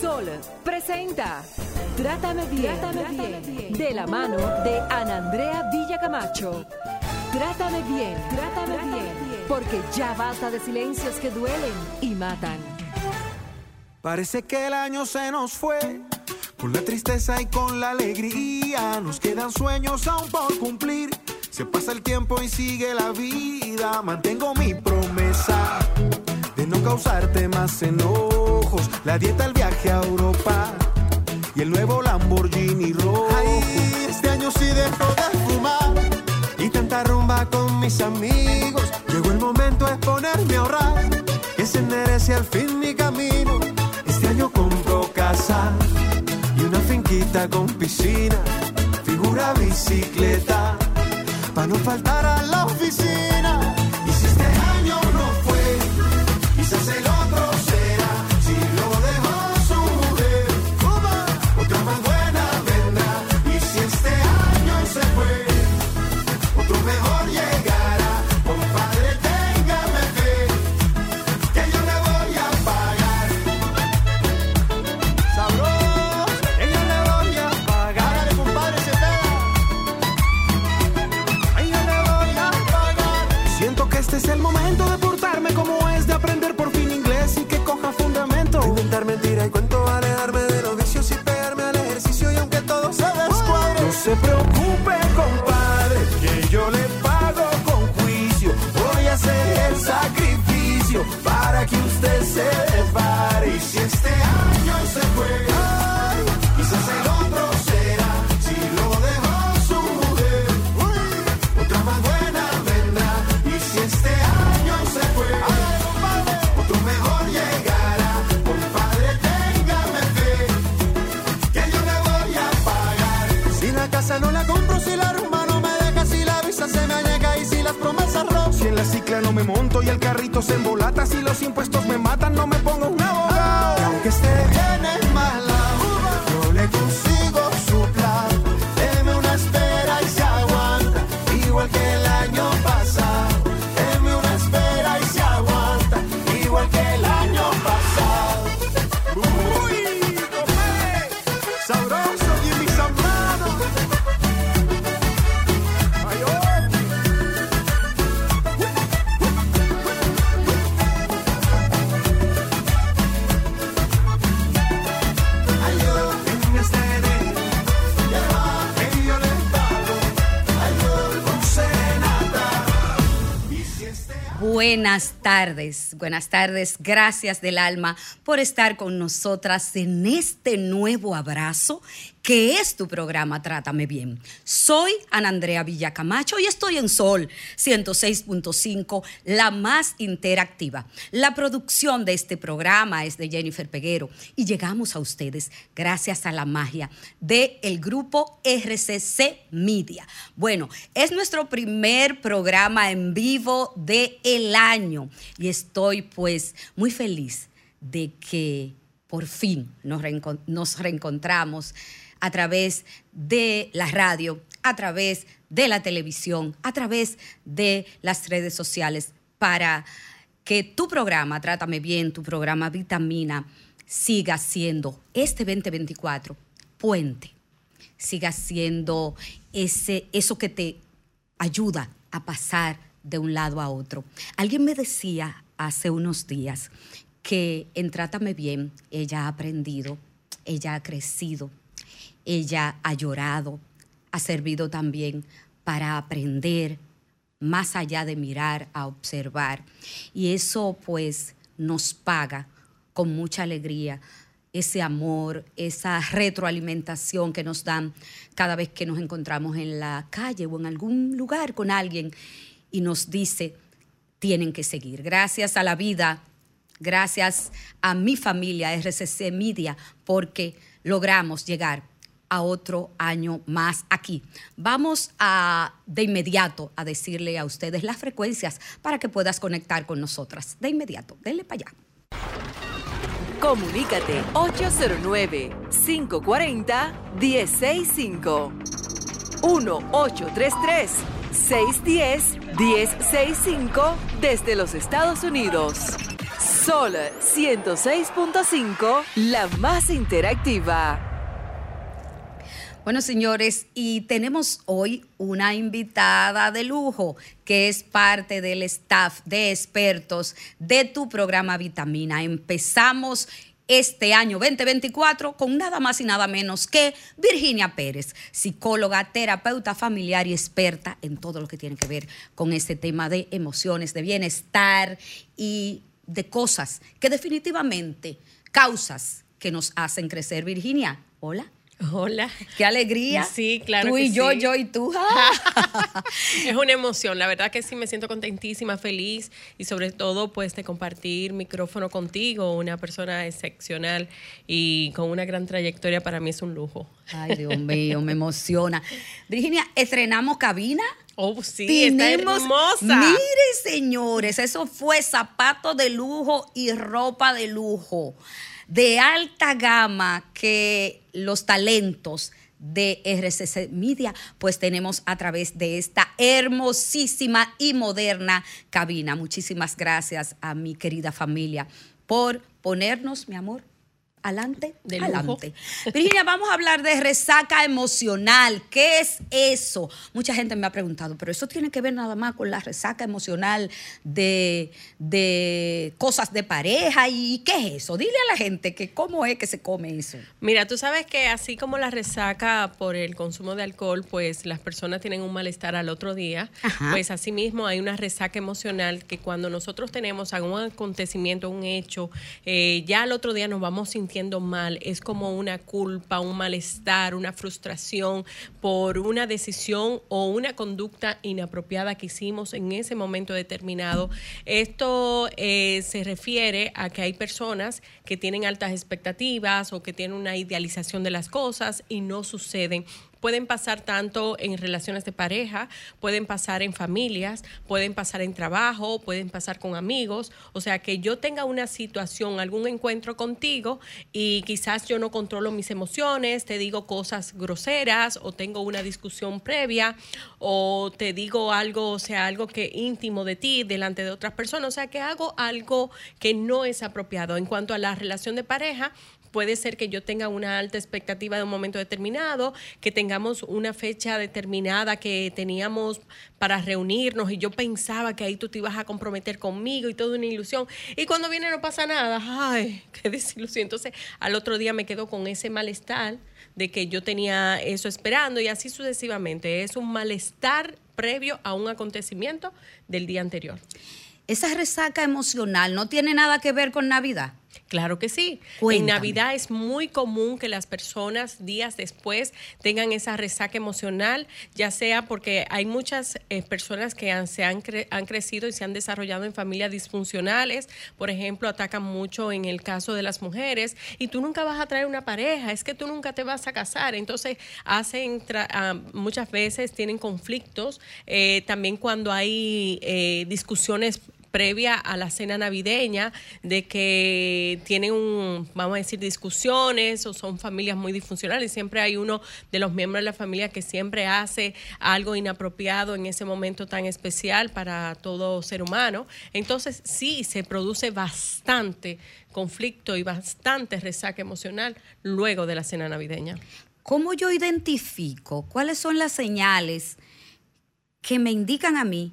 Sol presenta Trátame bien, de la mano de Ana Andrea Villacamacho. Trátame bien, trátame, bien, porque ya basta de silencios que duelen y matan. Parece que el año se nos fue, con la tristeza y con la alegría, nos quedan sueños aún por cumplir. Se pasa el tiempo y sigue la vida, mantengo mi promesa de no causarte más la dieta, el viaje a Europa y el nuevo Lamborghini rojo. Ay, este año sí dejo de fumar y tanta rumba con mis amigos. Llegó el momento de ponerme a ahorrar, que se enderece al fin mi camino. Este año compro casa y una finquita con piscina, figura bicicleta, para no faltar a la oficina. Este es el momento y el carrito se embolata, si los impuestos Buenas tardes, buenas tardes. Gracias del alma por estar con nosotras en este nuevo abrazo que es tu programa Trátame Bien. Soy Ana Andrea Villacamacho y estoy en Sol 106.5, la más interactiva. La producción de este programa es de Jennifer Peguero y llegamos a ustedes gracias a la magia del el grupo RCC Media. Bueno, es nuestro primer programa en vivo de el año y estoy pues muy feliz de que por fin nos reencontramos a través de la radio, a través de la televisión, a través de las redes sociales para que tu programa, Trátame Bien, tu programa Vitamina, siga siendo este 2024 puente, siga siendo ese, eso que te ayuda a pasar de un lado a otro. Alguien me decía hace unos días que en Trátame Bien ella ha aprendido, ella ha crecido, ella ha llorado, ha servido también para aprender más allá de mirar, a observar. Y eso pues nos paga con mucha alegría ese amor, esa retroalimentación que nos dan cada vez que nos encontramos en la calle o en algún lugar con alguien y nos dice, tienen que seguir. Gracias a la vida, gracias a mi familia RCC Media, porque logramos llegar a otro año más aquí. Vamos a de inmediato a decirle a ustedes las frecuencias para que puedas conectar con nosotras. De inmediato, denle para allá. Comunícate 809-540-1065. 1-833-610-1065 desde los Estados Unidos. Sol 106.5, la más interactiva. Bueno, señores, y tenemos hoy una invitada de lujo que es parte del staff de expertos de tu programa Vitamina. Empezamos este año 2024 con nada más y nada menos que Virginia Pérez, psicóloga, terapeuta familiar y experta en todo lo que tiene que ver con este tema de emociones, de bienestar y de cosas que definitivamente causas que nos hacen crecer. Virginia, hola. Hola. Qué alegría. Sí, claro. Tú que y yo, sí. yo y tú. es una emoción, la verdad que sí me siento contentísima, feliz y sobre todo pues de compartir micrófono contigo, una persona excepcional y con una gran trayectoria para mí es un lujo. Ay, Dios mío, me emociona. Virginia, estrenamos cabina. Oh, sí, está Tenemos- hermosa. Mire, señores, eso fue zapato de lujo y ropa de lujo, de alta gama que los talentos de RCC Media, pues tenemos a través de esta hermosísima y moderna cabina. Muchísimas gracias a mi querida familia por ponernos, mi amor, adelante, De adelante. Virginia, vamos a hablar de resaca emocional. ¿Qué es eso? Mucha gente me ha preguntado, pero eso tiene que ver nada más con la resaca emocional de, de cosas de pareja. ¿Y qué es eso? Dile a la gente que cómo es que se come eso. Mira, tú sabes que así como la resaca por el consumo de alcohol, pues las personas tienen un malestar al otro día, Ajá. pues asimismo hay una resaca emocional que cuando nosotros tenemos algún acontecimiento, un hecho, eh, ya al otro día nos vamos sintiendo mal, es como una culpa, un malestar, una frustración por una decisión o una conducta inapropiada que hicimos en ese momento determinado. Esto eh, se refiere a que hay personas que tienen altas expectativas o que tienen una idealización de las cosas y no suceden. Pueden pasar tanto en relaciones de pareja, pueden pasar en familias, pueden pasar en trabajo, pueden pasar con amigos. O sea, que yo tenga una situación, algún encuentro contigo y quizás yo no controlo mis emociones, te digo cosas groseras o tengo una discusión previa o te digo algo, o sea, algo que íntimo de ti delante de otras personas. O sea, que hago algo que no es apropiado. En cuanto a la relación de pareja, Puede ser que yo tenga una alta expectativa de un momento determinado, que tengamos una fecha determinada que teníamos para reunirnos y yo pensaba que ahí tú te ibas a comprometer conmigo y toda una ilusión. Y cuando viene no pasa nada. Ay, qué desilusión. Entonces al otro día me quedo con ese malestar de que yo tenía eso esperando y así sucesivamente. Es un malestar previo a un acontecimiento del día anterior. Esa resaca emocional no tiene nada que ver con Navidad. Claro que sí. Cuéntame. En Navidad es muy común que las personas días después tengan esa resaca emocional, ya sea porque hay muchas eh, personas que han, se han, cre- han crecido y se han desarrollado en familias disfuncionales. Por ejemplo, atacan mucho en el caso de las mujeres y tú nunca vas a traer una pareja, es que tú nunca te vas a casar. Entonces, hacen tra- ah, muchas veces tienen conflictos. eh, también cuando hay eh, discusiones previa a la cena navideña de que tienen un, vamos a decir, discusiones o son familias muy disfuncionales. Siempre hay uno de los miembros de la familia que siempre hace algo inapropiado en ese momento tan especial para todo ser humano. Entonces sí, se produce bastante conflicto y bastante resaca emocional luego de la cena navideña. ¿Cómo yo identifico cuáles son las señales que me indican a mí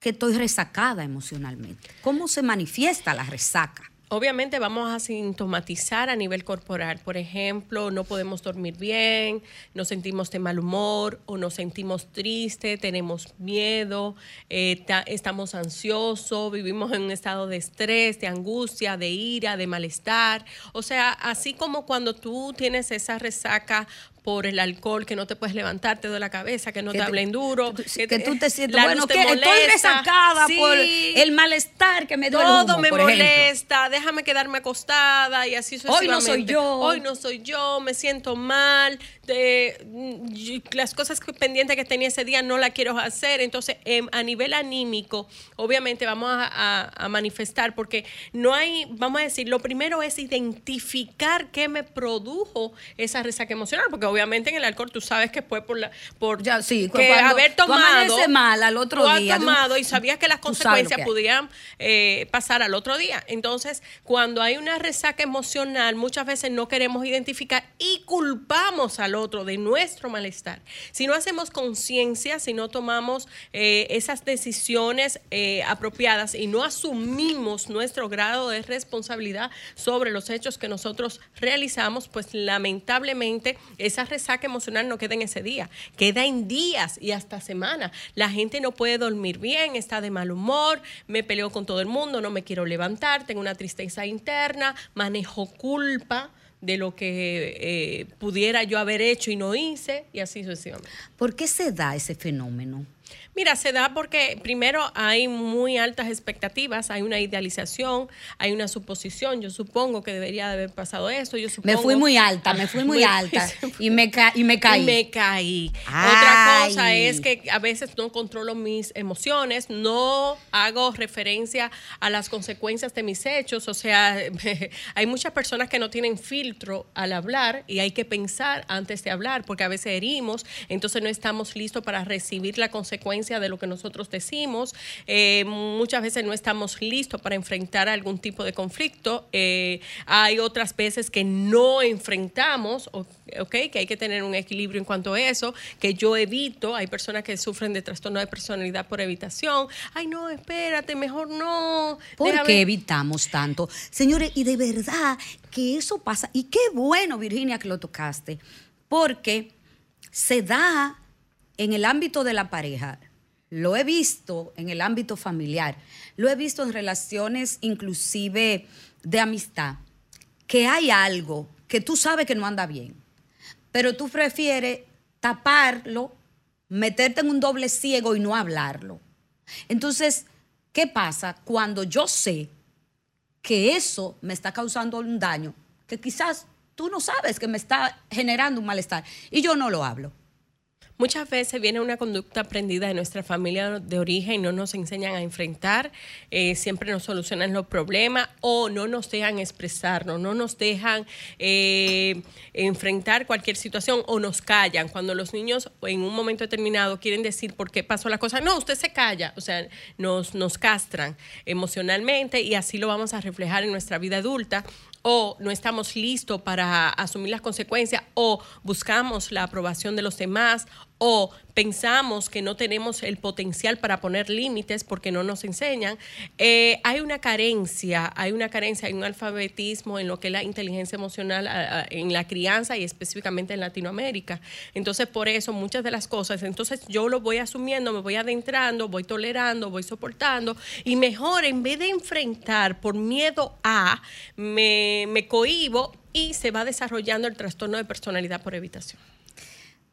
que estoy resacada emocionalmente? ¿Cómo se manifiesta la resaca? Obviamente vamos a sintomatizar a nivel corporal. Por ejemplo, no podemos dormir bien, nos sentimos de mal humor o nos sentimos tristes, tenemos miedo, eh, ta- estamos ansiosos, vivimos en un estado de estrés, de angustia, de ira, de malestar. O sea, así como cuando tú tienes esa resaca por el alcohol, que no te puedes levantar, te duele la cabeza, que no Que te te- hablen duro. Que, que tú te sientes, bueno, que estoy resacada Sí. por el malestar que me el Todo humo, me por ejemplo. molesta, déjame quedarme acostada y así Hoy no soy sucesivamente. yo. Hoy no soy yo, me siento mal, de, mm, las cosas pendientes que tenía ese día no las quiero hacer. Entonces, em, a nivel anímico, obviamente vamos a, a- a manifestar porque no hay, vamos a decir, lo primero es identificar qué me produjo esa resaca emocional, porque obviamente en el alcohol tú sabes que fue por la por Ya, sí, que cuando haber tomado mal al otro día, tomado y sabías que las consecuencias que podían eh, pasar al otro día. Entonces, cuando hay una resaca emocional, muchas veces no queremos identificar y culpamos al otro de nuestro malestar. Si no hacemos conciencia, si no tomamos eh, esas decisiones eh, apropiadas y no asumimos nuestro grado de responsabilidad sobre los hechos que nosotros realizamos, pues lamentablemente esa resaca emocional no queda en ese día, queda en días y hasta semanas. La gente no puede dormir bien, está de mal humor, me peleo con todo el mundo, no me quiero levantar, tengo una tristeza interna, manejo culpa de lo que eh, pudiera yo haber hecho y no hice y así sucesivamente. ¿Por qué se da ese fenómeno? Mira, se da porque primero hay muy altas expectativas, hay una idealización, hay una suposición. Yo supongo que debería de haber pasado esto. Yo Me fui muy alta, me fui muy alta y me, ca- y me caí. y me caí. Ay. Otra cosa es que a veces no controlo mis emociones, no hago referencia a las consecuencias de mis hechos. O sea, hay muchas personas que no tienen filtro al hablar y hay que pensar antes de hablar porque a veces herimos, entonces no estamos listos para recibir la consecuencia de lo que nosotros decimos. Eh, muchas veces no estamos listos para enfrentar algún tipo de conflicto. Eh, hay otras veces que no enfrentamos, ¿ok? Que hay que tener un equilibrio en cuanto a eso, que yo evito. Hay personas que sufren de trastorno de personalidad por evitación. Ay, no, espérate, mejor no. ¿Por qué evitamos tanto? Señores, y de verdad que eso pasa. Y qué bueno, Virginia, que lo tocaste. Porque se da en el ámbito de la pareja. Lo he visto en el ámbito familiar. Lo he visto en relaciones inclusive de amistad. Que hay algo que tú sabes que no anda bien. Pero tú prefieres taparlo, meterte en un doble ciego y no hablarlo. Entonces, ¿qué pasa cuando yo sé que eso me está causando un daño que quizás tú no sabes que me está generando un malestar y yo no lo hablo? Muchas veces viene una conducta aprendida de nuestra familia de origen y no nos enseñan a enfrentar, eh, siempre nos solucionan los problemas o no nos dejan expresarnos, no nos dejan eh, enfrentar cualquier situación o nos callan. Cuando los niños en un momento determinado quieren decir por qué pasó la cosa, no, usted se calla, o sea, nos, nos castran emocionalmente y así lo vamos a reflejar en nuestra vida adulta o no estamos listos para asumir las consecuencias o buscamos la aprobación de los demás o pensamos que no tenemos el potencial para poner límites porque no nos enseñan, eh, hay una carencia, hay una carencia, hay un alfabetismo en lo que es la inteligencia emocional en la crianza y específicamente en Latinoamérica. Entonces, por eso muchas de las cosas, entonces yo lo voy asumiendo, me voy adentrando, voy tolerando, voy soportando y mejor en vez de enfrentar por miedo a, me, me cohibo y se va desarrollando el trastorno de personalidad por evitación.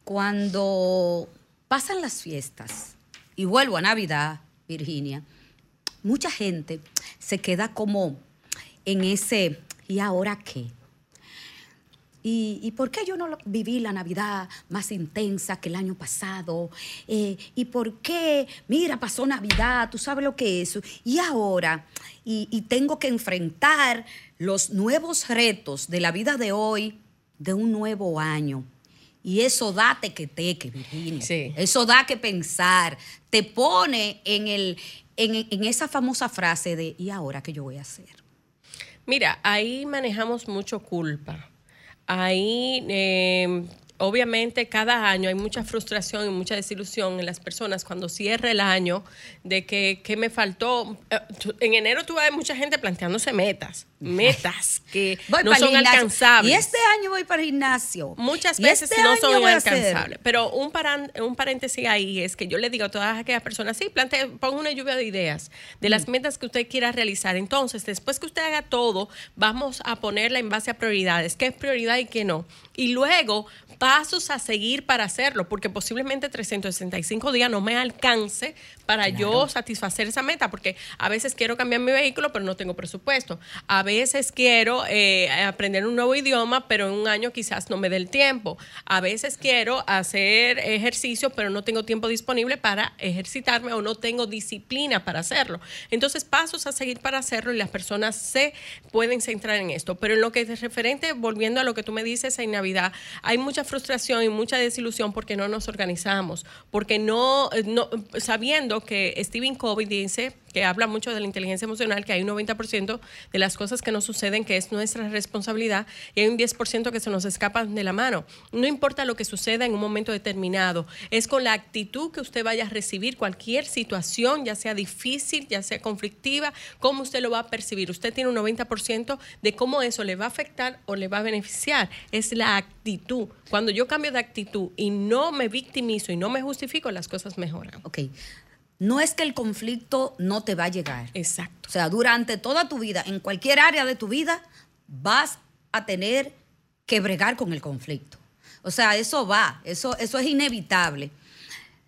Cuando pasan las fiestas, y vuelvo a Navidad, Virginia, mucha gente se queda como en ese, ¿y ahora qué? ¿Y, por qué yo no viví la Navidad más intensa que el año pasado? Eh, ¿Y por qué, mira, pasó Navidad, tú sabes lo que es? Y ahora, y tengo que enfrentar los nuevos retos de la vida de hoy, de un nuevo año. Y eso da tequeteque, Virginia. Sí. Eso da que pensar. Te pone en, el, en, en esa famosa frase de, ¿y ahora qué yo voy a hacer? Mira, ahí manejamos mucho culpa. Ahí, eh, obviamente, cada año hay mucha frustración y mucha desilusión en las personas cuando cierra el año de que, que me faltó. Eh, En enero tú ves mucha gente planteándose metas, metas que Voy no son alcanzables. Y este año voy para el gimnasio. Muchas veces este no son alcanzables. Pero un, paran- un paréntesis ahí es que yo le digo a todas aquellas personas, sí, plante, ponga una lluvia de ideas de Mm. las metas que usted quiera realizar. Entonces, después que usted haga todo, vamos a ponerla en base a prioridades. ¿Qué es prioridad y qué no? Y luego, pasos a seguir para hacerlo, porque posiblemente 365 días no me alcance para yo satisfacer esa meta, porque a veces quiero cambiar mi vehículo, pero no tengo presupuesto. A veces quiero eh, aprender un nuevo idioma, pero en un año quizás no me dé el tiempo. A veces quiero hacer ejercicio, pero no tengo tiempo disponible para ejercitarme o no tengo disciplina para hacerlo. Entonces, pasos a seguir para hacerlo y las personas se pueden centrar en esto. Pero en lo que es referente, volviendo a lo que tú me dices en Navidad, Hay mucha frustración y mucha desilusión porque no nos organizamos, porque no, eh, no sabiendo que Stephen Covey dice que habla mucho de la inteligencia emocional, que hay un 90% de las cosas que nos suceden que es nuestra responsabilidad y hay un 10% que se nos escapan de la mano. No importa lo que suceda en un momento determinado, es con la actitud que usted vaya a recibir cualquier situación, ya sea difícil, ya sea conflictiva, cómo usted lo va a percibir. Usted tiene un 90% de cómo eso le va a afectar o le va a beneficiar. Es la actitud. Cuando yo cambio de actitud y no me victimizo y no me justifico, las cosas mejoran. Ok no es que el conflicto no te va a llegar. Exacto. O sea, durante toda tu vida, en cualquier área de tu vida, vas a tener que bregar con el conflicto. O sea, eso va, eso, eso es inevitable.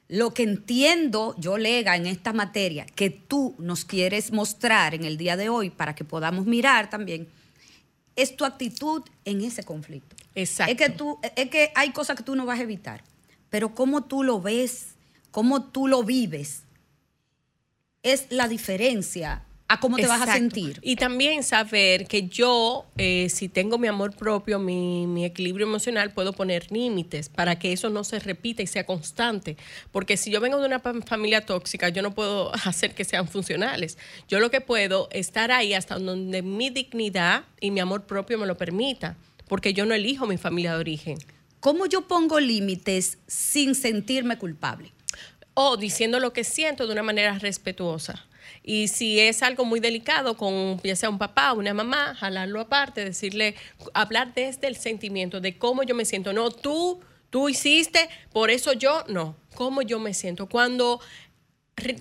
Lo que entiendo yo, Lega, en esta materia, que tú nos quieres mostrar en el día de hoy para que podamos mirar también, es tu actitud en ese conflicto. Exacto. Es que, tú, es que hay cosas que tú no vas a evitar, pero cómo tú lo ves, cómo tú lo vives, es la diferencia a cómo te vas a sentir. Y también saber que yo, eh, si tengo mi amor propio, mi, equilibrio emocional, puedo poner límites para que eso no se repita y sea constante. Porque si yo vengo de una familia tóxica, yo no puedo hacer que sean funcionales. Yo lo que puedo estar ahí hasta donde mi dignidad y mi amor propio me lo permita, porque yo no elijo mi familia de origen. ¿Cómo yo pongo límites sin sentirme culpable? O diciendo lo que siento de una manera respetuosa. Y si es algo muy delicado con ya sea un papá o una mamá, jalarlo aparte, decirle, hablar desde el sentimiento, de cómo yo me siento. No, tú, tú hiciste, por eso yo, no, cómo yo me siento. Cuando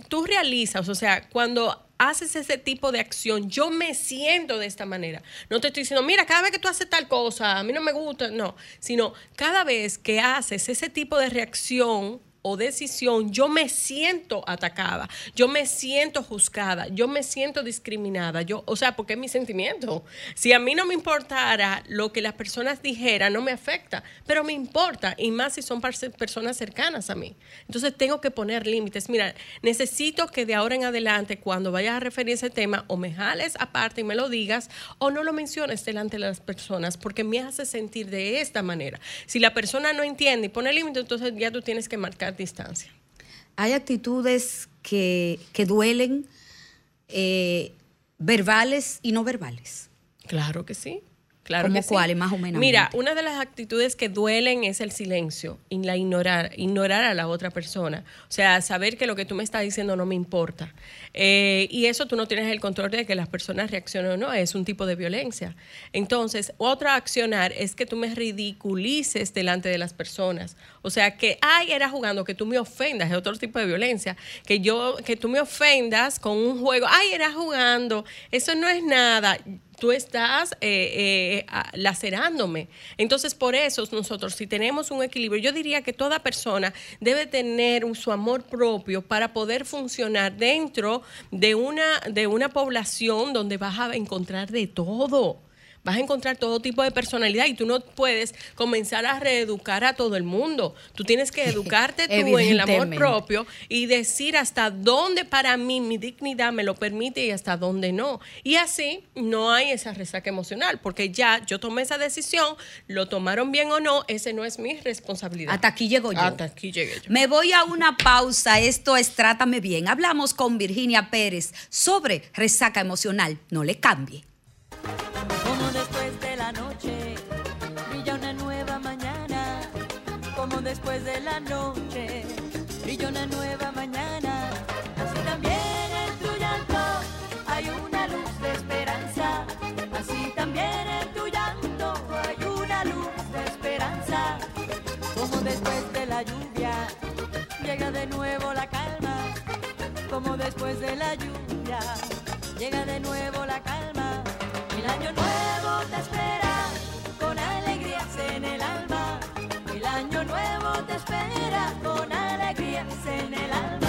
tú realizas, o sea, cuando haces ese tipo de acción, yo me siento de esta manera. No te estoy diciendo, mira, cada vez que tú haces tal cosa, a mí no me gusta, no, sino cada vez que haces ese tipo de reacción o decisión, yo me siento atacada, yo me siento juzgada, yo me siento discriminada, yo, o sea, porque es mi sentimiento. Si a mí no me importara lo que las personas dijeran, no me afecta, pero me importa, y más si son personas cercanas a mí. Entonces tengo que poner límites. Mira, necesito que de ahora en adelante, cuando vayas a referir ese tema, o me jales aparte y me lo digas, o no lo menciones delante de las personas, porque me hace sentir de esta manera. Si la persona no entiende y pone límites, entonces ya tú tienes que marcar distancia. Hay actitudes que, duelen, eh, verbales y no verbales. Claro que sí. Claro ¿Cómo cuáles, más o menos? Mira, una de las actitudes que duelen es el silencio, y la ignorar, ignorar a la otra persona. O sea, saber que lo que tú me estás diciendo no me importa. Eh, y eso tú no tienes el control de que las personas reaccionen o no, es un tipo de violencia. Entonces, otra accionar es que tú me ridiculices delante de las personas. O sea, que, ay, era jugando, que tú me ofendas, es otro tipo de violencia. Que yo, que tú me ofendas con un juego, ay, era jugando, eso no es nada tú estás eh, eh, lacerándome. Entonces, por eso nosotros, si tenemos un equilibrio, yo diría que toda persona debe tener su amor propio para poder funcionar dentro de una, de una población donde vas a encontrar de todo vas a encontrar todo tipo de personalidad y tú no puedes comenzar a reeducar a todo el mundo. Tú tienes que educarte tú en el amor propio y decir hasta dónde para mí mi dignidad me lo permite y hasta dónde no. Y así no hay esa resaca emocional, porque ya yo tomé esa decisión, lo tomaron bien o no, ese no es mi responsabilidad. Hasta aquí llego yo. Hasta aquí llegué yo. Me voy a una pausa, esto es Trátame Bien. Hablamos con Virginia Pérez sobre resaca emocional. No le cambie. Noche brilla una nueva mañana. Así también en tu llanto hay una luz de esperanza. Así también en tu llanto hay una luz de esperanza. Como después de la lluvia llega de nuevo la calma. Como después de la lluvia llega de nuevo la calma. Espera con alegrías en el alma.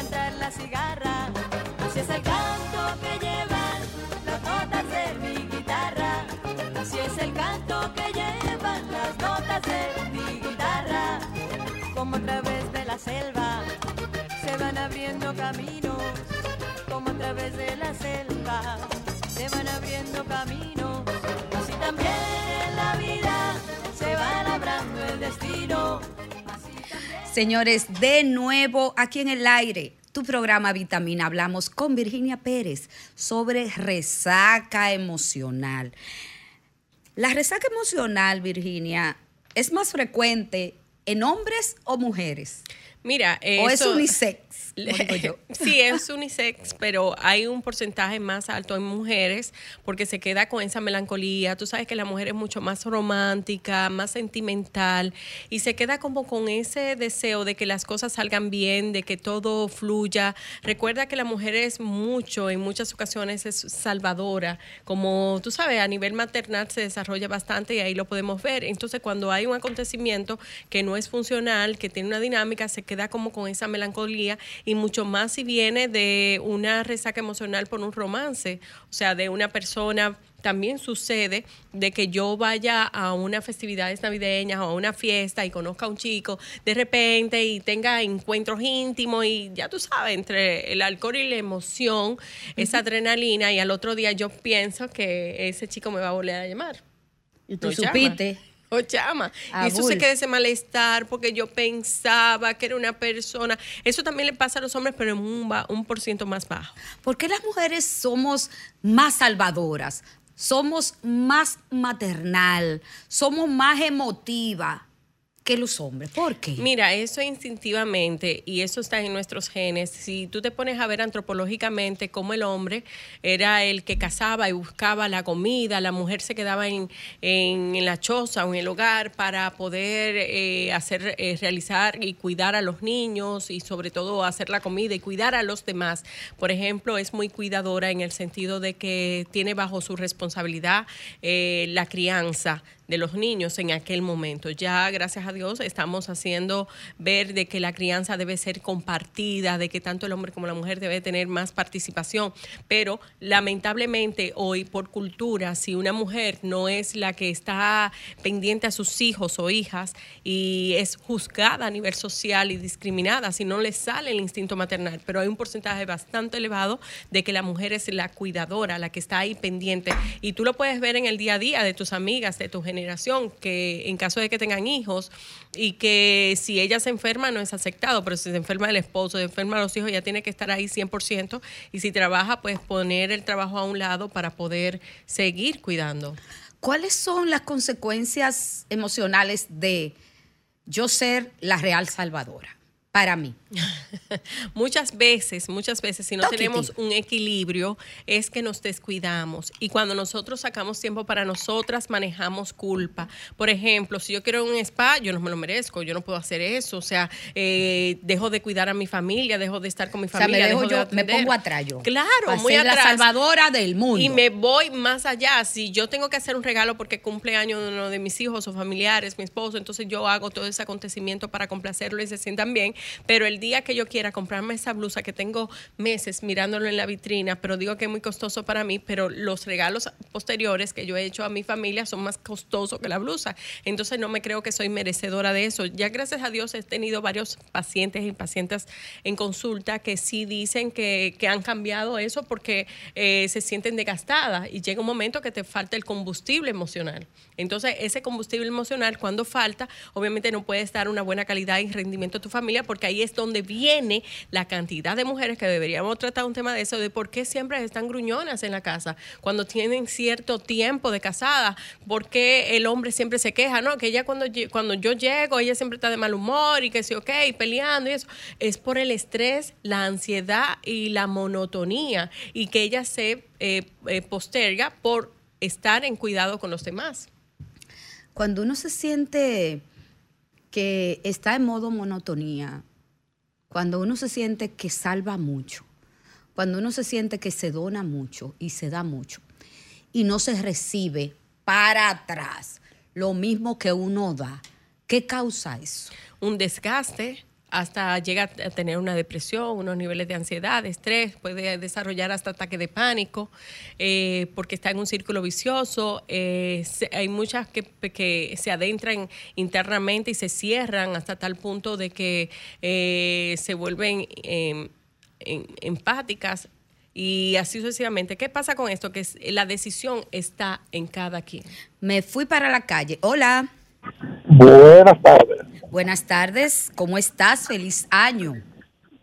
Cantar la cigarra. Así es el canto que llevan las notas de mi guitarra. Así es el canto que llevan las notas de mi guitarra. Como a través de la selva se van abriendo caminos. Como a través de la selva se van abriendo caminos. Señores, de nuevo aquí en el aire, tu programa Vitamina. Hablamos con Virginia Pérez sobre resaca emocional. La resaca emocional, Virginia, es más frecuente en hombres o mujeres. Mira, o es unisex, como digo yo. Sí, es unisex, pero hay un porcentaje más alto en mujeres porque se queda con esa melancolía. Tú sabes que la mujer es mucho más romántica, más sentimental y se queda como con ese deseo de que las cosas salgan bien, de que todo fluya. Recuerda que la mujer es mucho, en muchas ocasiones es salvadora. Como tú sabes, a nivel maternal se desarrolla bastante y ahí lo podemos ver. Entonces, cuando hay un acontecimiento que no es funcional, que tiene una dinámica, se queda como con esa melancolía y mucho más si viene de una resaca emocional por un romance, o sea, de una persona. También sucede de que yo vaya a unas festividades navideñas o a una fiesta y conozca a un chico de repente y tenga encuentros íntimos y ya tú sabes, entre el alcohol y la emoción, esa adrenalina y al otro día yo pienso que ese chico me va a volver a llamar. Y tú No llama. O llama. Ah, y eso bull. se queda ese malestar porque yo pensaba que era una persona. Eso también le pasa a los hombres, pero en un, un por ciento más bajo. ¿Por qué las mujeres somos más salvadoras? Somos más maternal, somos más emotiva que los hombres. ¿Por qué? Mira, eso instintivamente, y eso está en nuestros genes, si tú te pones a ver antropológicamente cómo el hombre era el que cazaba y buscaba la comida, la mujer se quedaba en, en, la choza o en el hogar para poder eh, hacer, eh, realizar y cuidar a los niños y sobre todo hacer la comida y cuidar a los demás. Por ejemplo, es muy cuidadora en el sentido de que tiene bajo su responsabilidad eh, la crianza de los niños en aquel momento. Ya, gracias a Dios, estamos haciendo ver de que la crianza debe ser compartida, de que tanto el hombre como la mujer debe tener más participación. Pero lamentablemente hoy, por cultura, si una mujer no es la que está pendiente a sus hijos o hijas y es juzgada a nivel social y discriminada, si no le sale el instinto maternal, pero hay un porcentaje bastante elevado de que la mujer es la cuidadora, la que está ahí pendiente. Y tú lo puedes ver en el día a día de tus amigas, de tu que en caso de que tengan hijos y que si ella se enferma no es aceptado, pero si se enferma el esposo, se enferma los hijos, ya tiene que estar ahí 100%. Y si trabaja, pues poner el trabajo a un lado para poder seguir cuidando. ¿Cuáles son las consecuencias emocionales de yo ser la real salvadora? Para mí. muchas veces, muchas veces, si no tenemos un equilibrio, es que nos descuidamos. Y cuando nosotros sacamos tiempo para nosotras, manejamos culpa. Por ejemplo, si yo quiero un spa, yo no me lo merezco, yo no puedo hacer eso. O sea, eh, dejo de cuidar a mi familia, dejo de estar con mi O sea, me, familia. dejo dejo de yo, me atender. pongo atrás yo. Claro, Para muy ser la atrás. salvadora del mundo. Y me voy más allá. Si yo tengo que hacer un regalo porque cumple año de uno de mis hijos o familiares, mi esposo, entonces yo hago todo ese acontecimiento para complacerlo y se sientan bien. Pero el día que yo quiera comprarme esa blusa que tengo meses mirándolo en la vitrina, pero digo que es muy costoso para mí, pero los regalos posteriores que yo he hecho a mi familia son más costosos que la blusa. Entonces no me creo que soy merecedora de eso. Ya gracias a Dios he tenido varios pacientes y pacientes en consulta que sí dicen que, que han cambiado eso porque eh, se sienten desgastadas y llega un momento que te falta el combustible emocional. Entonces ese combustible emocional cuando falta, obviamente no puedes dar una buena calidad y rendimiento a tu familia porque ahí es donde viene la cantidad de mujeres que deberíamos tratar un tema de eso, de por qué siempre están gruñonas en la casa, cuando tienen cierto tiempo de casada, por qué el hombre siempre se queja, ¿no? Que ella cuando, cuando yo llego, ella siempre está de mal humor y que sí, ok, peleando y eso, es por el estrés, la ansiedad y la monotonía y que ella se eh, eh, posterga por estar en cuidado con los demás. Cuando uno se siente que está en modo monotonía, cuando uno se siente que salva mucho, cuando uno se siente que se dona mucho y se da mucho y no se recibe para atrás lo mismo que uno da, ¿qué causa eso? un desgaste hasta llega a tener una depresión, unos niveles de ansiedad, de estrés, puede desarrollar hasta ataque de pánico, eh, porque está en un círculo vicioso. Eh, hay muchas que, que se adentran internamente y se cierran hasta tal punto de que eh, se vuelven em, em, empáticas y así sucesivamente. ¿Qué pasa con esto? Que la decisión está en cada quien. Me fui para la calle. Hola, Buenas tardes. buenas tardes. ¿Cómo estás? Feliz año.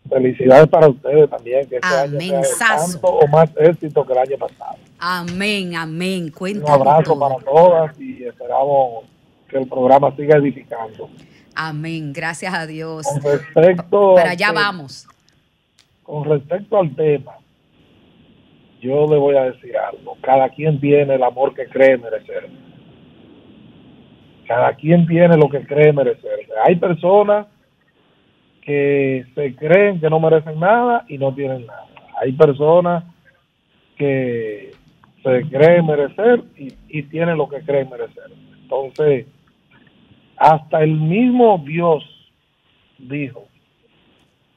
Felicidades para ustedes también, que este Amén, año sea tanto o más éxito que el año pasado. Amén, amén. Un Cuéntame abrazo todo. para todas y esperamos que el programa siga edificando. Amén, gracias a Dios. Con respecto, Para al allá tema- vamos. con respecto al tema, yo le voy a decir algo. Cada quien tiene el amor que cree merecer. Cada quien tiene lo que cree merecer. Hay personas que se creen que no merecen nada y no tienen nada. Hay personas que se creen merecer y, y tienen lo que creen merecer. Entonces, hasta el mismo Dios dijo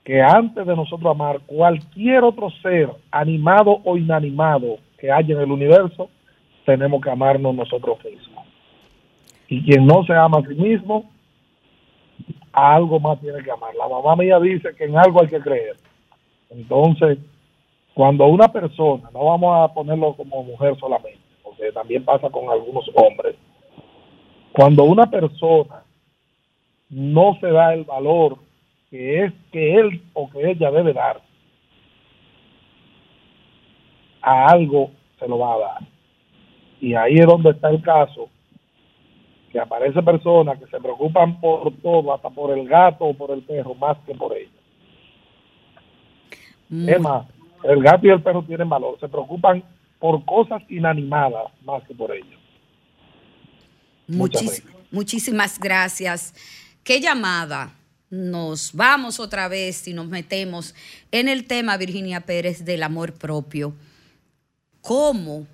que antes de nosotros amar cualquier otro ser, animado o inanimado que haya en el universo, tenemos que amarnos nosotros mismos. Y quien no se ama a sí mismo, a algo más tiene que amar. La mamá mía dice que en algo hay que creer. Entonces, cuando una persona, no vamos a ponerlo como mujer solamente, porque también pasa con algunos hombres, cuando una persona no se da el valor que es que él o que ella debe dar a algo se lo va a dar y ahí es donde está el caso que aparece personas que se preocupan por todo hasta por el gato o por el perro más que por ellos es más el gato y el perro tienen valor se preocupan por cosas inanimadas más que por ellos Muchis- muchísimas gracias. ¿Qué llamada? Nos vamos otra vez y nos metemos en el tema, Virginia Pérez, del amor propio. ¿Cómo?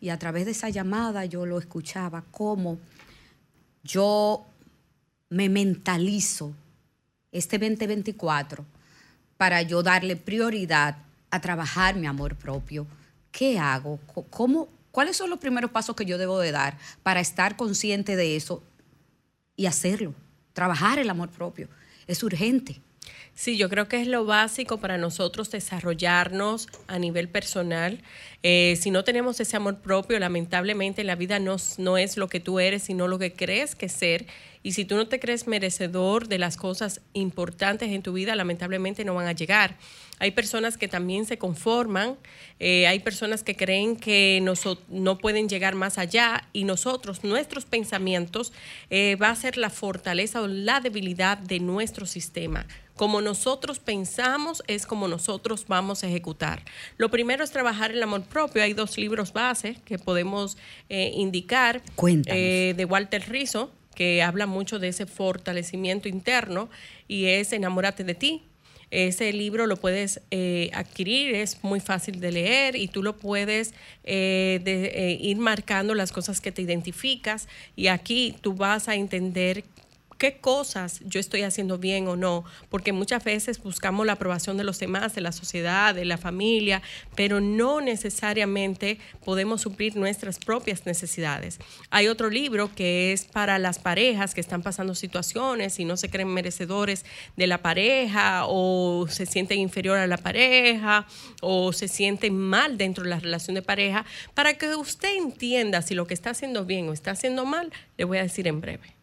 Y a través de esa llamada yo lo escuchaba, cómo yo me mentalizo este 2024 para yo darle prioridad a trabajar mi amor propio. ¿Qué hago? ¿Cómo, ¿Cuáles son los primeros pasos que yo debo de dar para estar consciente de eso y hacerlo? Trabajar el amor propio. Es urgente. Sí, yo creo que es lo básico para nosotros desarrollarnos a nivel personal. Eh, si no tenemos ese amor propio, lamentablemente la vida no, no es lo que tú eres, sino lo que crees que ser. Y si tú no te crees merecedor de las cosas importantes en tu vida, lamentablemente no van a llegar. Hay personas que también se conforman, eh, hay personas que creen que noso- no pueden llegar más allá y nosotros, nuestros pensamientos, eh, va a ser la fortaleza o la debilidad de nuestro sistema. Como nosotros pensamos es como nosotros vamos a ejecutar. Lo primero es trabajar el amor propio. Hay dos libros base que podemos eh, indicar. Eh, de Walter Rizzo, que habla mucho de ese fortalecimiento interno y es Enamórate de ti. Ese libro lo puedes eh, adquirir, es muy fácil de leer y tú lo puedes de- eh, ir marcando las cosas que te identificas y aquí tú vas a entender qué cosas yo estoy haciendo bien o no, porque muchas veces buscamos la aprobación de los demás, de la sociedad, de la familia, pero no necesariamente podemos suplir nuestras propias necesidades. Hay otro libro que es para las parejas que están pasando situaciones y no se creen merecedores de la pareja o se sienten inferior a la pareja o se sienten mal dentro de la relación de pareja, para que usted entienda si lo que está haciendo bien o está haciendo mal, le voy a decir en breve.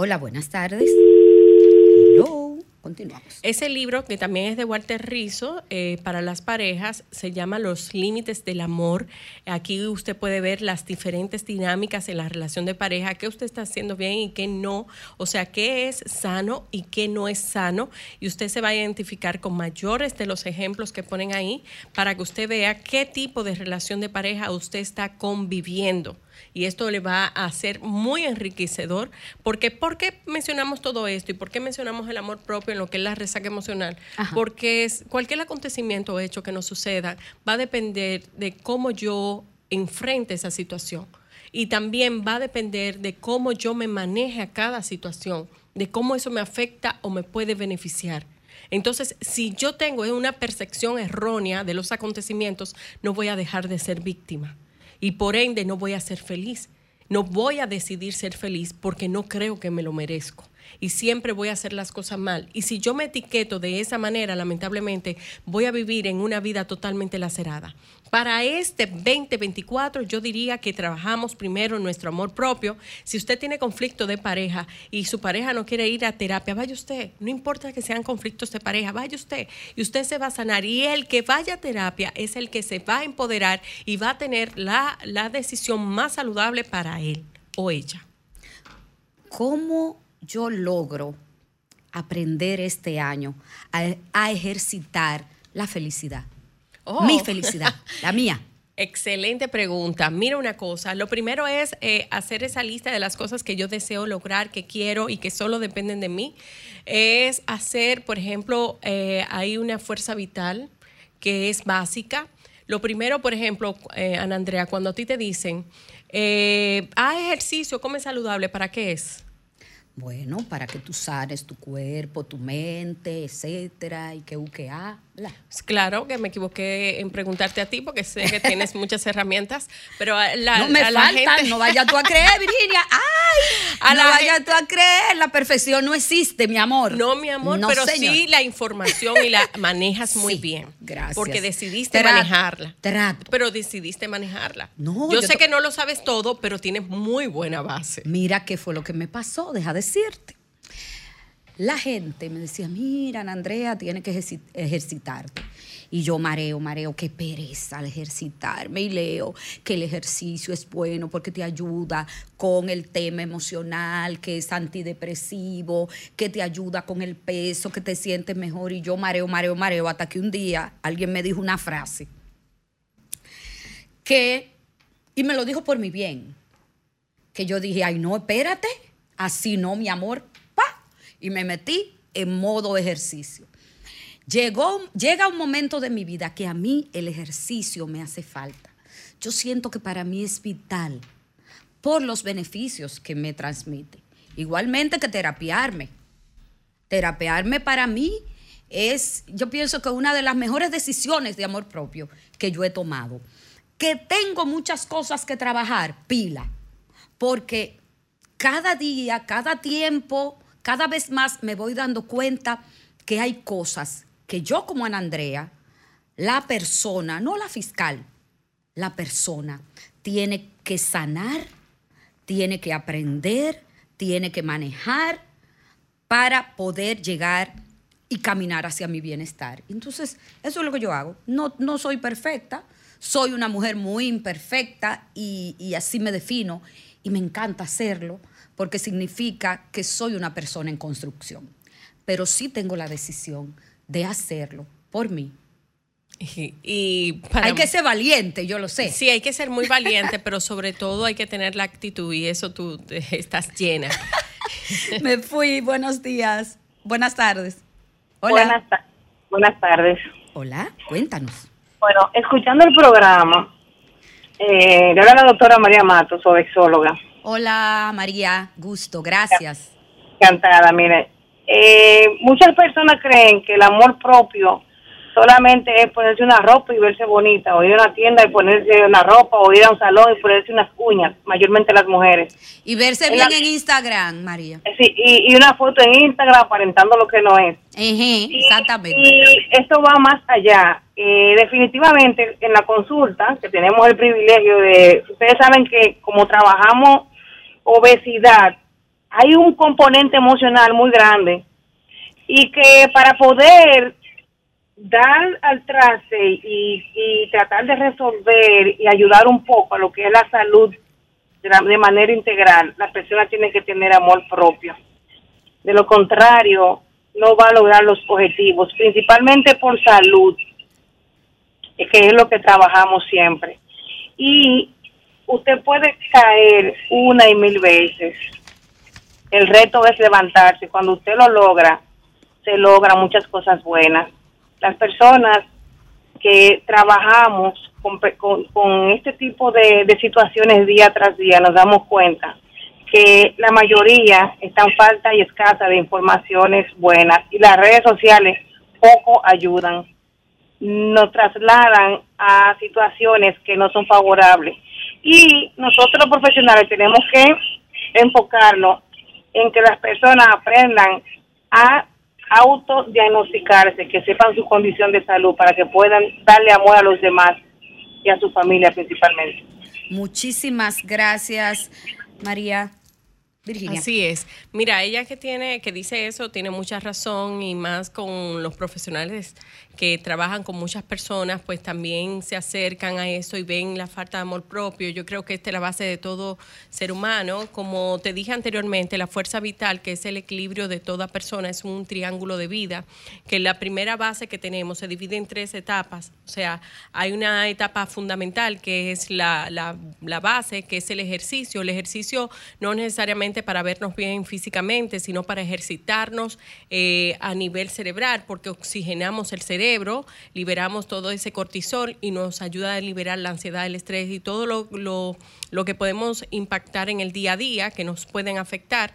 Hola, buenas tardes. Hello. Continuamos. Ese libro, que también es de Walter Rizzo, eh, para las parejas, se llama Los Límites del Amor. Aquí usted puede ver las diferentes dinámicas en la relación de pareja, qué usted está haciendo bien y qué no, o sea, qué es sano y qué no es sano. Y usted se va a identificar con mayores de los ejemplos que ponen ahí para que usted vea qué tipo de relación de pareja usted está conviviendo y esto le va a ser muy enriquecedor. Porque, ¿Por qué mencionamos todo esto y por qué mencionamos el amor propio en lo que es la resaca emocional? Ajá. Porque es, cualquier acontecimiento o hecho que nos suceda va a depender de cómo yo enfrente esa situación. Y también va a depender de cómo yo me maneje a cada situación, de cómo eso me afecta o me puede beneficiar. Entonces, si yo tengo una percepción errónea de los acontecimientos, no voy a dejar de ser víctima y por ende no voy a ser feliz. No voy a decidir ser feliz porque no creo que me lo merezco. Y siempre voy a hacer las cosas mal. Y si yo me etiqueto de esa manera, lamentablemente, voy a vivir en una vida totalmente lacerada. Para este 2024, yo diría que trabajamos primero nuestro amor propio. Si usted tiene conflicto de pareja y su pareja no quiere ir a terapia, vaya usted. No importa que sean conflictos de pareja, vaya usted. Y usted se va a sanar. Y el que vaya a terapia es el que se va a empoderar y va a tener la, la decisión más saludable para él o ella. ¿Cómo yo logro aprender este año a, a ejercitar la felicidad? Oh. Mi felicidad, la mía. Excelente pregunta. Mira una cosa, lo primero es eh, hacer esa lista de las cosas que yo deseo lograr, que quiero y que solo dependen de mí. Es hacer, por ejemplo, eh, hay una fuerza vital que es básica. Lo primero, por ejemplo, eh, Ana Andrea, cuando a ti te dicen, eh, haz ejercicio, come saludable, ¿para qué es? Bueno, para que tú sanes tu cuerpo, tu mente, etcétera, y que u que ah, bla. Claro que me equivoqué en preguntarte a ti porque sé que tienes muchas herramientas, pero a la, no me a la gente... no vayas tú a creer, Virginia. ¡Ay! A no la vayas tú a creer, la perfección no existe, mi amor. No, mi amor, No, pero señor. sí la información y la manejas muy Sí, bien. gracias. Porque decidiste Trato, manejarla. trato. Pero decidiste manejarla. No, yo, yo sé que no lo sabes todo, pero tienes muy buena base. Mira qué fue lo que me pasó, deja decirte. La gente me decía, mira, Andrea, tiene que ejerci- ejercitarte. Y yo mareo, mareo, qué pereza al ejercitarme. Y leo que el ejercicio es bueno porque te ayuda con el tema emocional, que es antidepresivo, que te ayuda con el peso, que te sientes mejor. Y yo mareo, mareo, mareo, hasta que un día alguien me dijo una frase que, y me lo dijo por mi bien, que yo dije, ay, no, espérate, así no, mi amor, pa, y me metí en modo ejercicio. Llegó, llega un momento de mi vida que a mí el ejercicio me hace falta. Yo siento que para mí es vital por los beneficios que me transmite. Igualmente que terapiarme. Terapearme para mí es, yo pienso que una de las mejores decisiones de amor propio que yo he tomado. Que tengo muchas cosas que trabajar, pila, porque cada día, cada tiempo, cada vez más me voy dando cuenta que hay cosas que yo como Ana Andrea, la persona, no la fiscal, la persona tiene que sanar, tiene que aprender, tiene que manejar para poder llegar y caminar hacia mi bienestar. Entonces, eso es lo que yo hago. No, no soy perfecta, soy una mujer muy imperfecta y, y así me defino y me encanta hacerlo porque significa que soy una persona en construcción. Pero sí tengo la decisión de hacerlo por mí. Y, y para- Hay que ser valiente, yo lo sé. Sí, hay que ser muy valiente, pero sobre todo hay que tener la actitud y eso tú estás llena. Me fui, buenos días, buenas tardes. Hola. Buenas, ta- buenas tardes. Hola, cuéntanos. Bueno, escuchando el programa, eh, le habla la doctora María Matos, o exóloga. Hola María, gusto, gracias. Encantada, mire. Eh, muchas personas creen que el amor propio solamente es ponerse una ropa y verse bonita, o ir a una tienda y ponerse una ropa, o ir a un salón y ponerse unas uñas, mayormente las mujeres. Y verse En bien la- en Instagram, María. Eh, Sí, y, y una foto en Instagram aparentando lo que no es. Y- exactamente. Y esto va más allá. Eh, definitivamente en la consulta, que tenemos el privilegio de, ustedes saben que como trabajamos obesidad, hay un componente emocional muy grande y que para poder dar al traste y, y tratar de resolver y ayudar un poco a lo que es la salud de, la- de manera integral, la persona tiene que tener amor propio. De lo contrario, no va a lograr los objetivos, principalmente por salud, que es lo que trabajamos siempre. Y usted puede caer una y mil veces. El reto es levantarse. Cuando usted lo logra, se logran muchas cosas buenas. Las personas que trabajamos con- con este tipo de, de situaciones día tras día, nos damos cuenta que la mayoría están falta y escasa de informaciones buenas y las redes sociales poco ayudan. Nos trasladan a situaciones que no son favorables. Y nosotros los profesionales tenemos que enfocarnos en que las personas aprendan a autodiagnosticarse, que sepan su condición de salud para que puedan darle amor a los demás y a su familia principalmente. Muchísimas gracias, María. Virginia. Así es. Mira, ella que tiene, que dice eso, tiene mucha razón y más con los profesionales que trabajan con muchas personas, pues también se acercan a eso y ven la falta de amor propio. Yo creo que esta es la base de todo ser humano. Como te dije anteriormente, la fuerza vital, que es el equilibrio de toda persona, es un triángulo de vida, que la primera base que tenemos se divide en tres etapas. O sea, hay una etapa fundamental que es la, la, la base, que es el ejercicio. El ejercicio no necesariamente para vernos bien físicamente, sino para ejercitarnos eh, a nivel cerebral, porque oxigenamos el cerebro, liberamos todo ese cortisol y nos ayuda a liberar la ansiedad, el estrés y todo lo, lo, lo que podemos impactar en el día a día, que nos pueden afectar.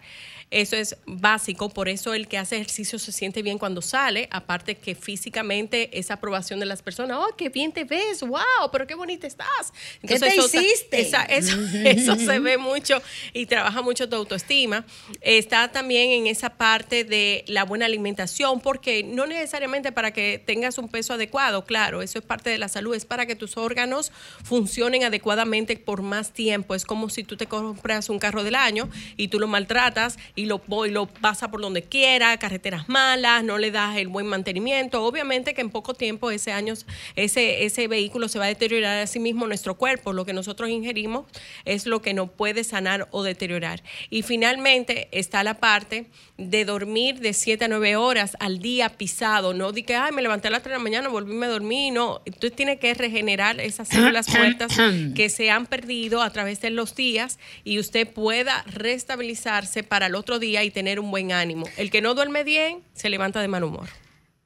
Eso es básico, por eso el que hace ejercicio se siente bien cuando sale, aparte que físicamente esa aprobación de las personas, oh, qué bien te ves, wow, pero qué bonita estás. ¿Qué te eso hiciste? esa- eso, eso se ve mucho y trabaja mucho tu autoestima. Está también en esa parte de la buena alimentación, porque no necesariamente para que tengas un peso adecuado, claro, eso es parte de la salud, es para que tus órganos funcionen adecuadamente por más tiempo. Es como si tú te compras un carro del año y tú lo maltratas y lo, y lo pasa por donde quiera, carreteras malas, no le das el buen mantenimiento. Obviamente que en poco tiempo ese año, ese, ese vehículo se va a deteriorar a sí mismo nuestro cuerpo. Lo que nosotros ingerimos es lo que no puede sanar o deteriorar. Y finalmente está la parte de dormir de 7 a 9 horas al día pisado. No di que, ay, me levanté a las 3 de la mañana, volví a dormir. No, tú tienes que regenerar esas células muertas que se han perdido a través de los días y usted pueda restabilizarse para el otro día y tener un buen ánimo. El que no duerme bien se levanta de mal humor.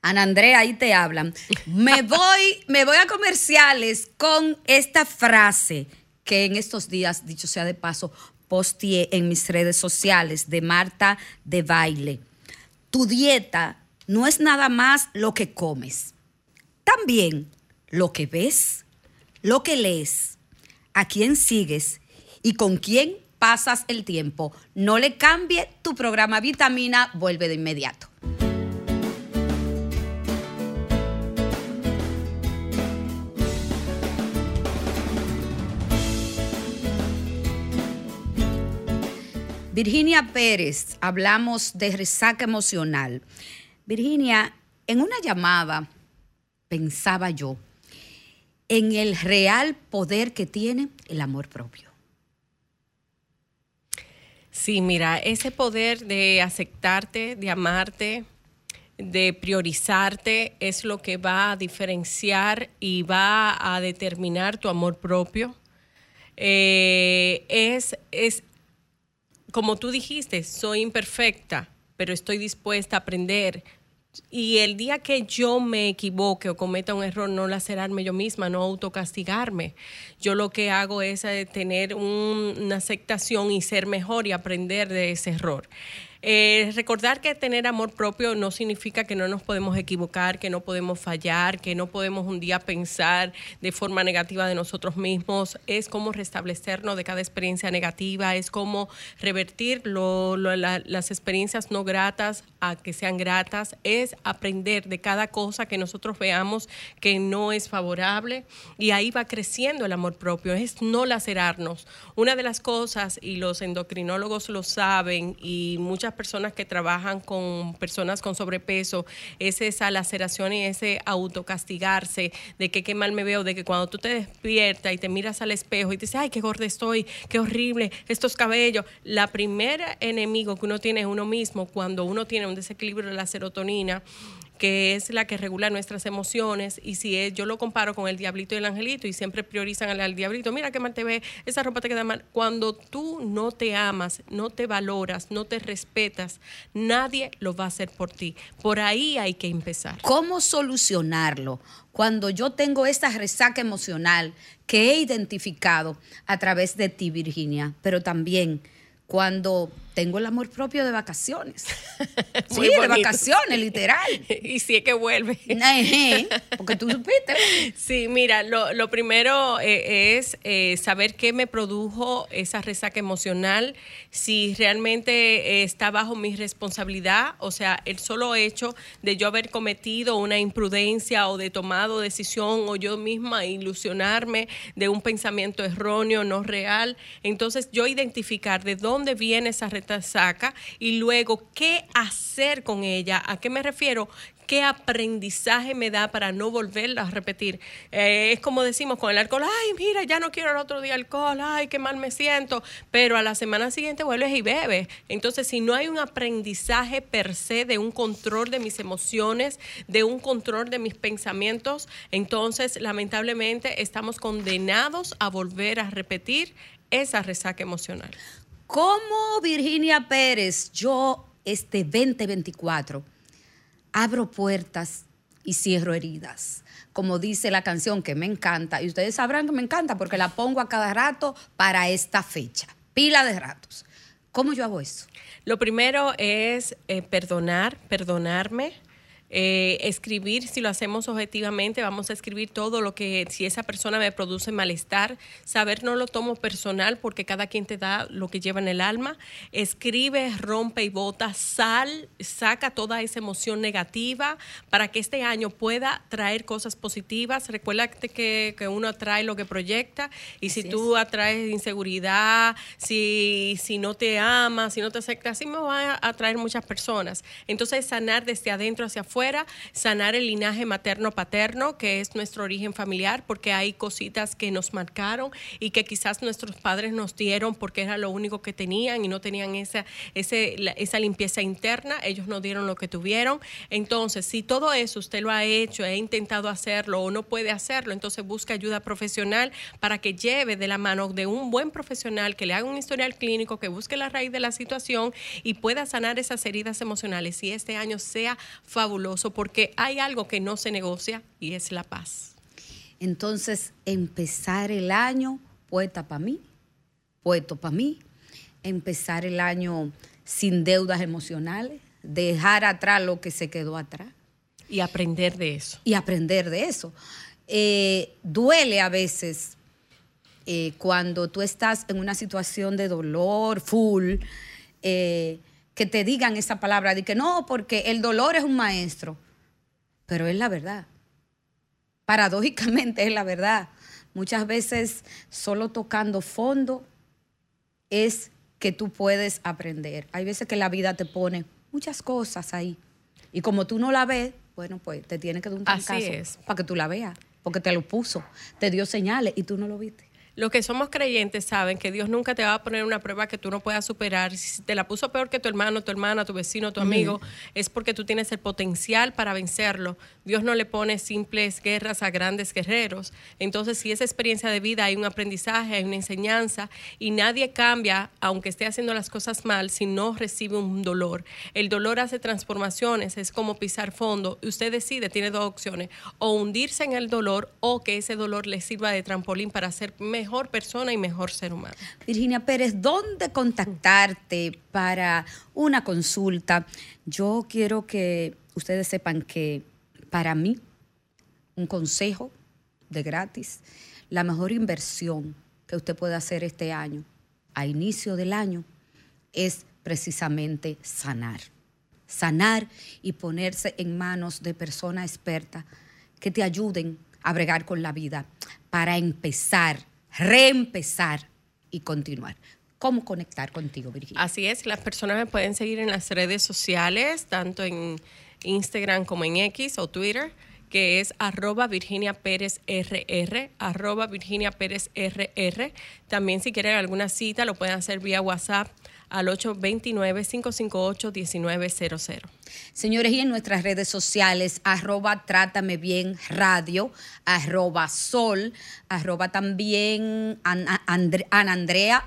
Ana Andrea, ahí te hablan. Me voy, me voy a comerciales con esta frase que en estos días, dicho sea de paso, posteé en mis redes sociales de Marta de Baile. Tu dieta no es nada más lo que comes, también lo que ves, lo que lees, a quién sigues y con quién pasas el tiempo. No le cambie tu programa Vitamina, vuelve de inmediato. Virginia Pérez, hablamos de resaca emocional. Virginia, en una llamada pensaba yo en el real poder que tiene el amor propio. Sí, mira, ese poder de aceptarte, de amarte, de priorizarte es lo que va a diferenciar y va a determinar tu amor propio. Eh, es, es, como tú dijiste, soy imperfecta, pero estoy dispuesta a aprender. Y el día que yo me equivoque o cometa un error, no lacerarme yo misma, no autocastigarme. Yo lo que hago es eh, tener un- una aceptación y ser mejor y aprender de ese error. Eh, recordar que tener amor propio no significa que no nos podemos equivocar, que no podemos fallar, que no podemos un día pensar de forma negativa de nosotros mismos. Es como restablecernos de cada experiencia negativa, es como revertir lo- lo- la- las experiencias no gratas a que sean gratas, es aprender de cada cosa que nosotros veamos que no es favorable y ahí va creciendo el amor propio, es no lacerarnos. Una de las cosas, y los endocrinólogos lo saben, y muchas personas que trabajan con personas con sobrepeso, es esa laceración y ese autocastigarse de que qué mal me veo, de que cuando tú te despiertas y te miras al espejo y te dices, ay, qué gorda estoy, qué horrible, estos cabellos. La primera enemigo que uno tiene es uno mismo cuando uno tiene un desequilibrio de la serotonina que es la que regula nuestras emociones. Y si es- yo lo comparo con el diablito y el angelito y siempre priorizan al, diablito, mira qué mal te ve, esa ropa te queda mal. Cuando tú no te amas, no te valoras, no te respetas, nadie lo va a hacer por ti. Por ahí hay que empezar. ¿Cómo solucionarlo cuando yo tengo esta resaca emocional que he identificado a través de ti, Virginia, pero también cuando tengo el amor propio de vacaciones? sí, de vacaciones, literal. y si es que vuelve. Porque tú supiste. Sí, mira, lo, lo primero eh, es eh, saber qué me produjo esa resaca emocional, si realmente eh, está bajo mi responsabilidad, o sea, el solo hecho de yo haber cometido una imprudencia o de tomado decisión o yo misma ilusionarme de un pensamiento erróneo, no real. Entonces, yo identificar de dónde viene esa resaca y luego qué hacer con ella. ¿A qué me refiero? qué aprendizaje me da para no volverla a repetir. Eh, es como decimos con el alcohol, ay, mira, ya no quiero el otro día alcohol, ay, qué mal me siento, pero a la semana siguiente vuelves y bebes. Entonces, si no hay un aprendizaje per se de un control de mis emociones, de un control de mis pensamientos, entonces, lamentablemente, estamos condenados a volver a repetir esa resaca emocional. ¿Cómo Virginia Pérez, yo este 2024 abro puertas y cierro heridas? Como dice la canción que me encanta, y ustedes sabrán que me encanta porque la pongo a cada rato para esta fecha, pila de ratos. ¿Cómo yo hago eso? Lo primero es eh, perdonar, perdonarme. Eh, escribir, si lo hacemos objetivamente, vamos a escribir todo lo que, si esa persona me produce malestar, saber no lo tomo personal porque cada quien te da lo que lleva en el alma. Escribe, rompe y bota, sal, saca toda esa emoción negativa para que este año pueda traer cosas positivas. Recuerda que, que uno atrae lo que proyecta y si tú atraes inseguridad, si, si no te amas, si no te aceptas, así me va a atraer muchas personas. Entonces, sanar desde adentro hacia afuera, sanar el linaje materno-paterno, que es nuestro origen familiar, porque hay cositas que nos marcaron y que quizás nuestros padres nos dieron porque era lo único que tenían y no tenían esa, esa limpieza interna, ellos no dieron lo que tuvieron. Entonces, si todo eso usted lo ha hecho, ha intentado hacerlo o no puede hacerlo, entonces busca ayuda profesional para que lleve de la mano de un buen profesional que le haga un historial clínico, que busque la raíz de la situación y pueda sanar esas heridas emocionales y este año sea fabuloso porque hay algo que no se negocia y es la paz. Entonces, empezar el año puesta para mí, puesto para mí, empezar el año sin deudas emocionales, dejar atrás lo que se quedó atrás Y aprender de eso. y aprender de eso. Eh, duele a veces eh, cuando tú estás en una situación de dolor full, eh, que te digan esa palabra de que no, porque el dolor es un maestro, pero es la verdad. Paradójicamente es la verdad. Muchas veces solo tocando fondo es que tú puedes aprender. Hay veces que la vida te pone muchas cosas ahí. Y como tú no la ves, bueno, pues te tiene que dar un es. para que tú la veas. Porque te lo puso, te dio señales y tú no lo viste. Los que somos creyentes saben que Dios nunca te va a poner una prueba que tú no puedas superar. Si te la puso peor que tu hermano, tu hermana, tu vecino, tu amigo, es porque tú tienes el potencial para vencerlo. Dios no le pone simples guerras a grandes guerreros. Entonces, si esa experiencia de vida hay un aprendizaje, hay una enseñanza y nadie cambia, aunque esté haciendo las cosas mal, si no recibe un dolor. El dolor hace transformaciones, es como pisar fondo. Usted decide, tiene dos opciones, o hundirse en el dolor o que ese dolor le sirva de trampolín para ser mejor persona y mejor ser humano. Virginia Pérez, ¿dónde contactarte para una consulta? Yo quiero que ustedes sepan que para mí, un consejo de gratis, la mejor inversión que usted puede hacer este año, a inicio del año, es precisamente sanar. Sanar y ponerse en manos de personas expertas que te ayuden a bregar con la vida para empezar, reempezar y continuar. ¿Cómo conectar contigo, Virginia? Así es, las personas me pueden seguir en las redes sociales, tanto en Instagram como en X o Twitter, que es arroba Virginia Pérez RR, arroba Virginia Pérez RR. También si quieren alguna cita lo pueden hacer vía WhatsApp al 829-558-1900. Señores, y en nuestras redes sociales, arroba Trátame Bien Radio, arroba Sol, arroba también Ana,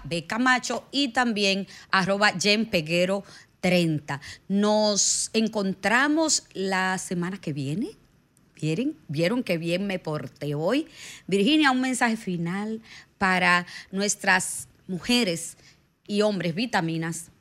B. Camacho y también arroba Jen Peguero 30. Nos encontramos la semana que viene. ¿Vieron? ¿Vieron que bien me porté hoy? Virginia, un mensaje final para nuestras mujeres y hombres vitaminas.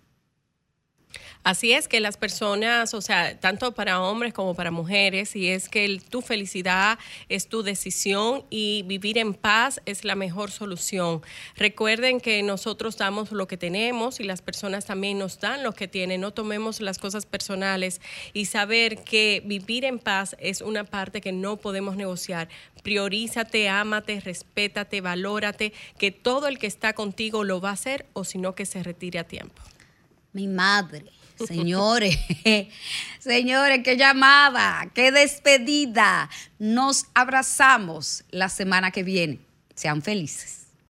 Así es que las personas, o sea, tanto para hombres como para mujeres, y es que tu felicidad es tu decisión y vivir en paz es la mejor solución. Recuerden que nosotros damos lo que tenemos y las personas también nos dan lo que tienen. No tomemos las cosas personales y saber que vivir en paz es una parte que no podemos negociar. Priorízate, ámate, respétate, valórate, que todo el que está contigo lo va a hacer o si no que se retire a tiempo. Mi madre, señores, señores, qué llamada, qué despedida. Nos abrazamos la semana que viene. Sean felices.